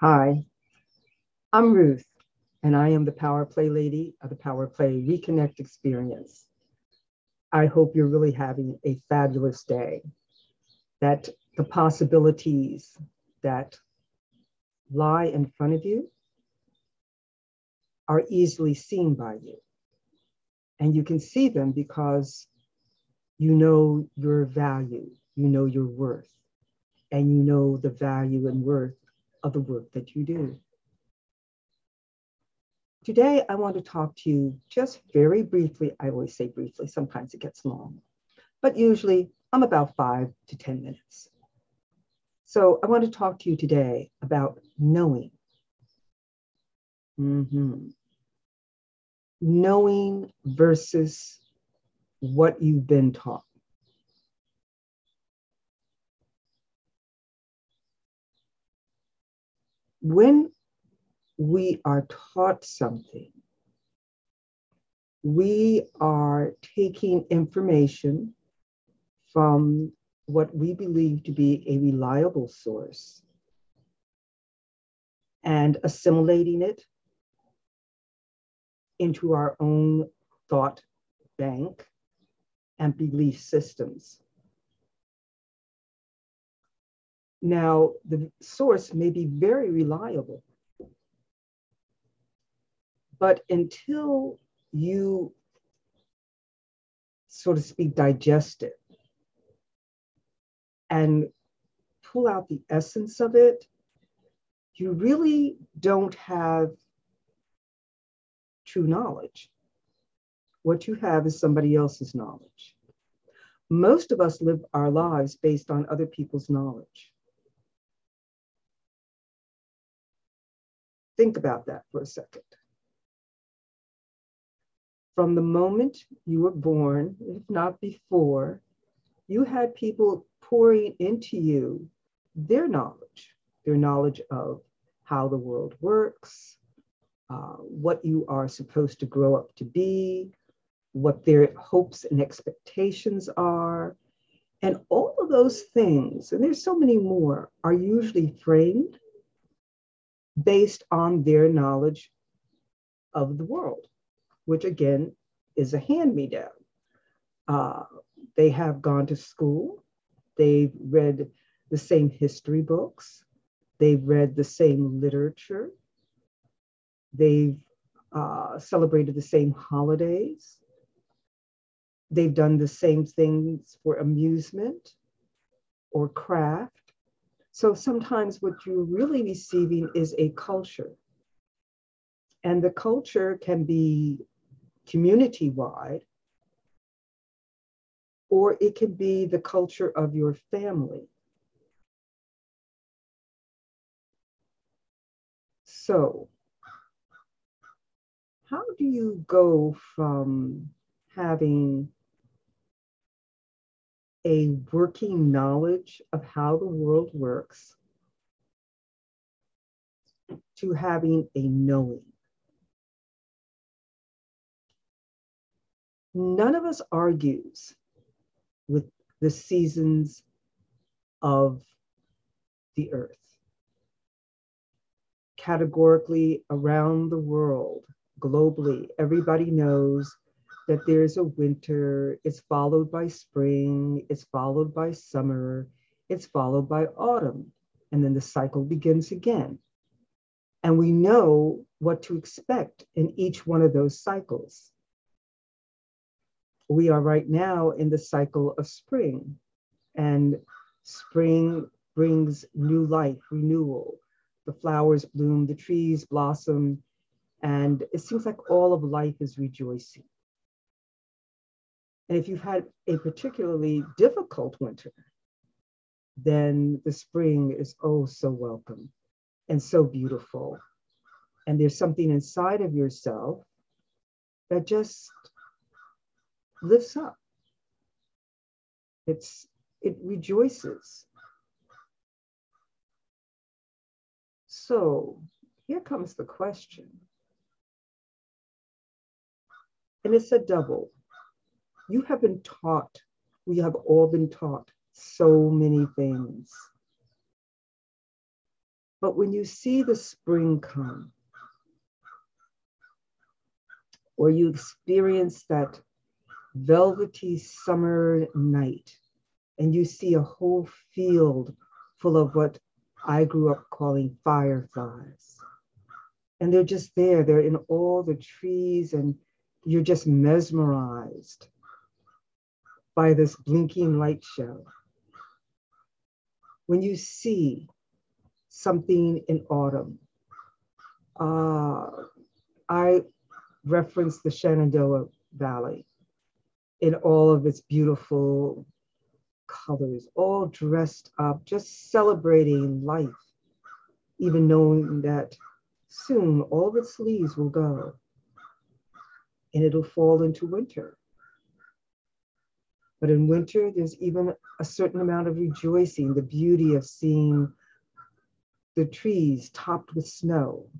Hi, I'm Ruth, and I am the Power Play Lady of the Power Play Reconnect Experience. I hope you're really having a fabulous day, that the possibilities that lie in front of you are easily seen by you. And you can see them because you know your value, you know your worth, and you know the value and worth of the work that you do. Today, I want to talk to you just very briefly. I always say briefly, sometimes it gets long, but usually I'm about five to 10 minutes. So I want to talk to you today about knowing. Mm-hmm. Knowing versus what you've been taught. When we are taught something, we are taking information from what we believe to be a reliable source and assimilating it into our own thought bank and belief systems. Now, the source may be very reliable, but until you, so to speak, digest it and pull out the essence of it, you really don't have true knowledge. What you have is somebody else's knowledge. Most of us live our lives based on other people's knowledge. Think about that for a second. From the moment you were born, if not before, you had people pouring into you their knowledge, their knowledge of how the world works, uh, what you are supposed to grow up to be, what their hopes and expectations are. And all of those things, and there's so many more, are usually framed based on their knowledge of the world, which again is a hand me down. Uh, they have gone to school, they've read the same history books, they've read the same literature, they've uh, celebrated the same holidays, they've done the same things for amusement or craft. So sometimes what you're really receiving is a culture. And the culture can be community wide, or it can be the culture of your family. So, how do you go from having a working knowledge of how the world works to having a knowing. None of us argues with the seasons of the earth. Categorically, around the world, globally, everybody knows that there's a winter, it's followed by spring, it's followed by summer, it's followed by autumn, and then the cycle begins again. And we know what to expect in each one of those cycles. We are right now in the cycle of spring, and spring brings new life, renewal. The flowers bloom, the trees blossom, and it seems like all of life is rejoicing. And if you've had a particularly difficult winter, then the spring is oh so welcome and so beautiful. And there's something inside of yourself that just lifts up. It's it rejoices. So here comes the question. And it's a double you have been taught, we have all been taught so many things. But when you see the spring come, or you experience that velvety summer night, and you see a whole field full of what I grew up calling fireflies. And they're just there, they're in all the trees, and you're just mesmerized by this blinking light show. When you see something in autumn, uh, I reference the Shenandoah Valley in all of its beautiful colors, all dressed up, just celebrating life, even knowing that soon all of its leaves will go and it'll fall into winter. But in winter, there's even a certain amount of rejoicing, the beauty of seeing the trees topped with snow.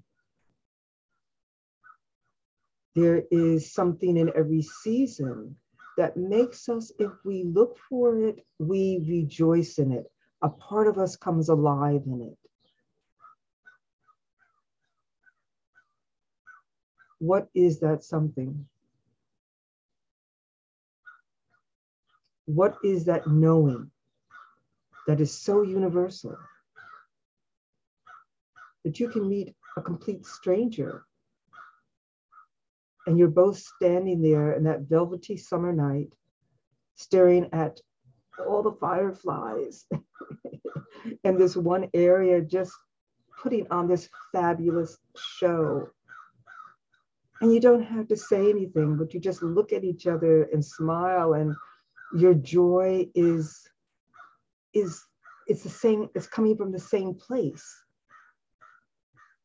There is something in every season that makes us, if we look for it, we rejoice in it. A part of us comes alive in it. What is that something? What is that knowing that is so universal that you can meet a complete stranger and you're both standing there in that velvety summer night, staring at all the fireflies and this one area just putting on this fabulous show. And you don't have to say anything, but you just look at each other and smile, and your joy is is it's the same, it's coming from the same place.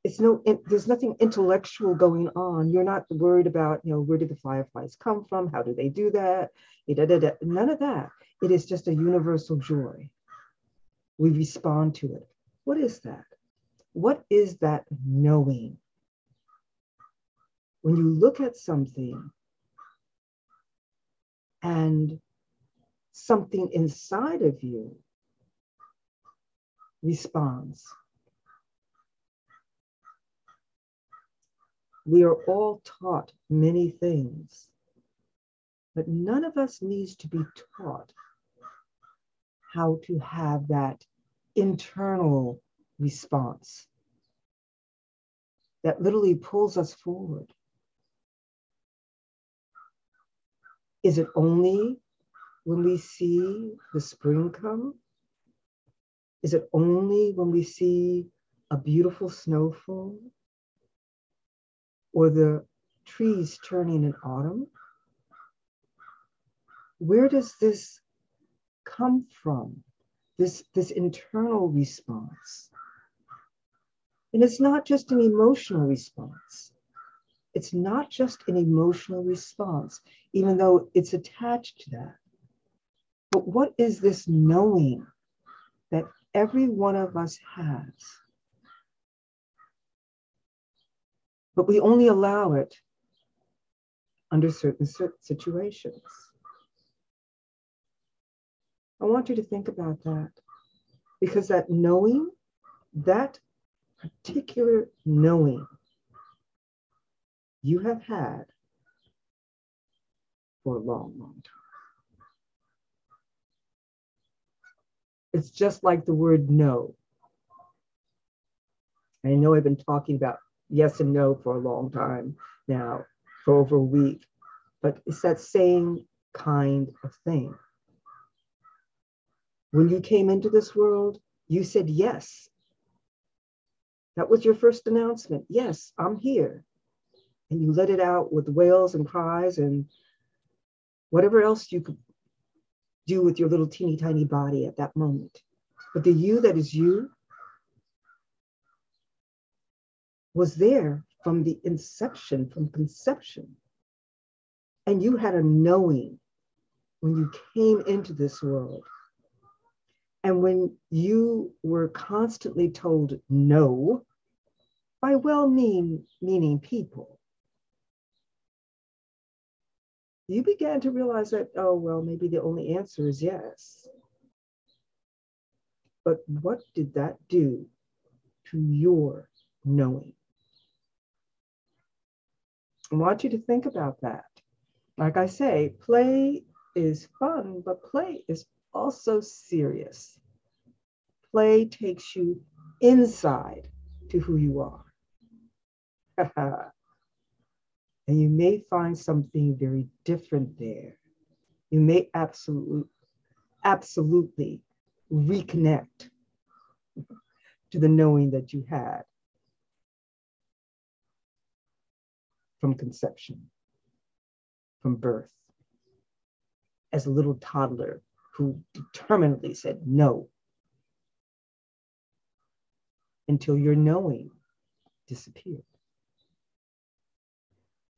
It's no there's nothing intellectual going on. You're not worried about you know where did the fireflies come from? How do they do that? None of that. It is just a universal joy. We respond to it. What is that? What is that knowing? When you look at something and something inside of you responds We are all taught many things, but none of us needs to be taught how to have that internal response that literally pulls us forward. Is it only when we see the spring come? Is it only when we see a beautiful snowfall? or the trees turning in autumn? Where does this come from? This, this internal response. And it's not just an emotional response. It's not just an emotional response, even though it's attached to that. But what is this knowing that every one of us has? but we only allow it under certain situations. I want you to think about that because that knowing, that particular knowing you have had for a long, long time. It's just like the word no. I know I've been talking about yes and no for a long time now, for over a week. But it's that same kind of thing. When you came into this world, you said yes. That was your first announcement. Yes, I'm here. And you let it out with wails and cries and whatever else you could do with your little teeny tiny body at that moment. But the you that is you was there from the inception, from conception. And you had a knowing when you came into this world. And when you were constantly told no by well mean, meaning people, you began to realize that, oh, well, maybe the only answer is yes. But what did that do to your knowing. I want you to think about that. Like I say, play is fun, but play is also serious. Play takes you inside to who you are. and you may find something very different there. You may absolutely, absolutely reconnect to the knowing that you had from conception, from birth, as a little toddler who determinedly said no until your knowing disappeared.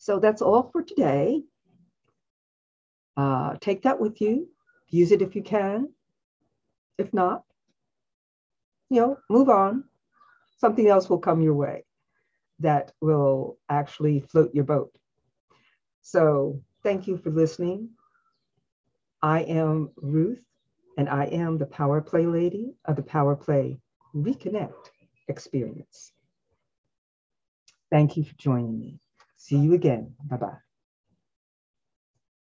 So that's all for today. Uh, take that with you. Use it if you can. If not, you know, move on. Something else will come your way that will actually float your boat. So thank you for listening. I am Ruth, and I am the Power Play Lady of the Power Play Reconnect experience. Thank you for joining me. See you again. Bye bye.